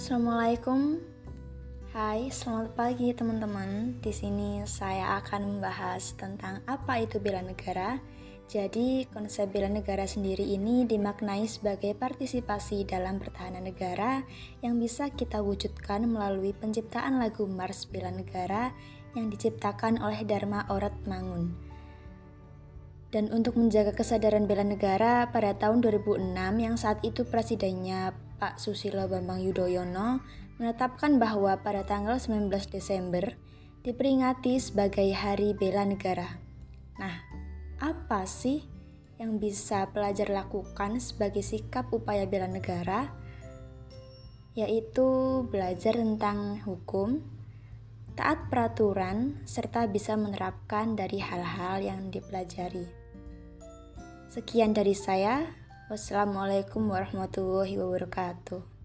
Assalamualaikum. Hai, selamat pagi teman-teman. Di sini saya akan membahas tentang apa itu bela negara. Jadi, konsep bela negara sendiri ini dimaknai sebagai partisipasi dalam pertahanan negara yang bisa kita wujudkan melalui penciptaan lagu Mars Bela Negara yang diciptakan oleh Dharma Orat Mangun. Dan untuk menjaga kesadaran bela negara pada tahun 2006 yang saat itu presidennya Pak Susilo Bambang Yudhoyono menetapkan bahwa pada tanggal 19 Desember diperingati sebagai Hari Bela Negara. Nah, apa sih yang bisa pelajar lakukan sebagai sikap upaya bela negara? Yaitu belajar tentang hukum, taat peraturan, serta bisa menerapkan dari hal-hal yang dipelajari. Sekian dari saya. Wassalamualaikum warahmatullahi wabarakatuh.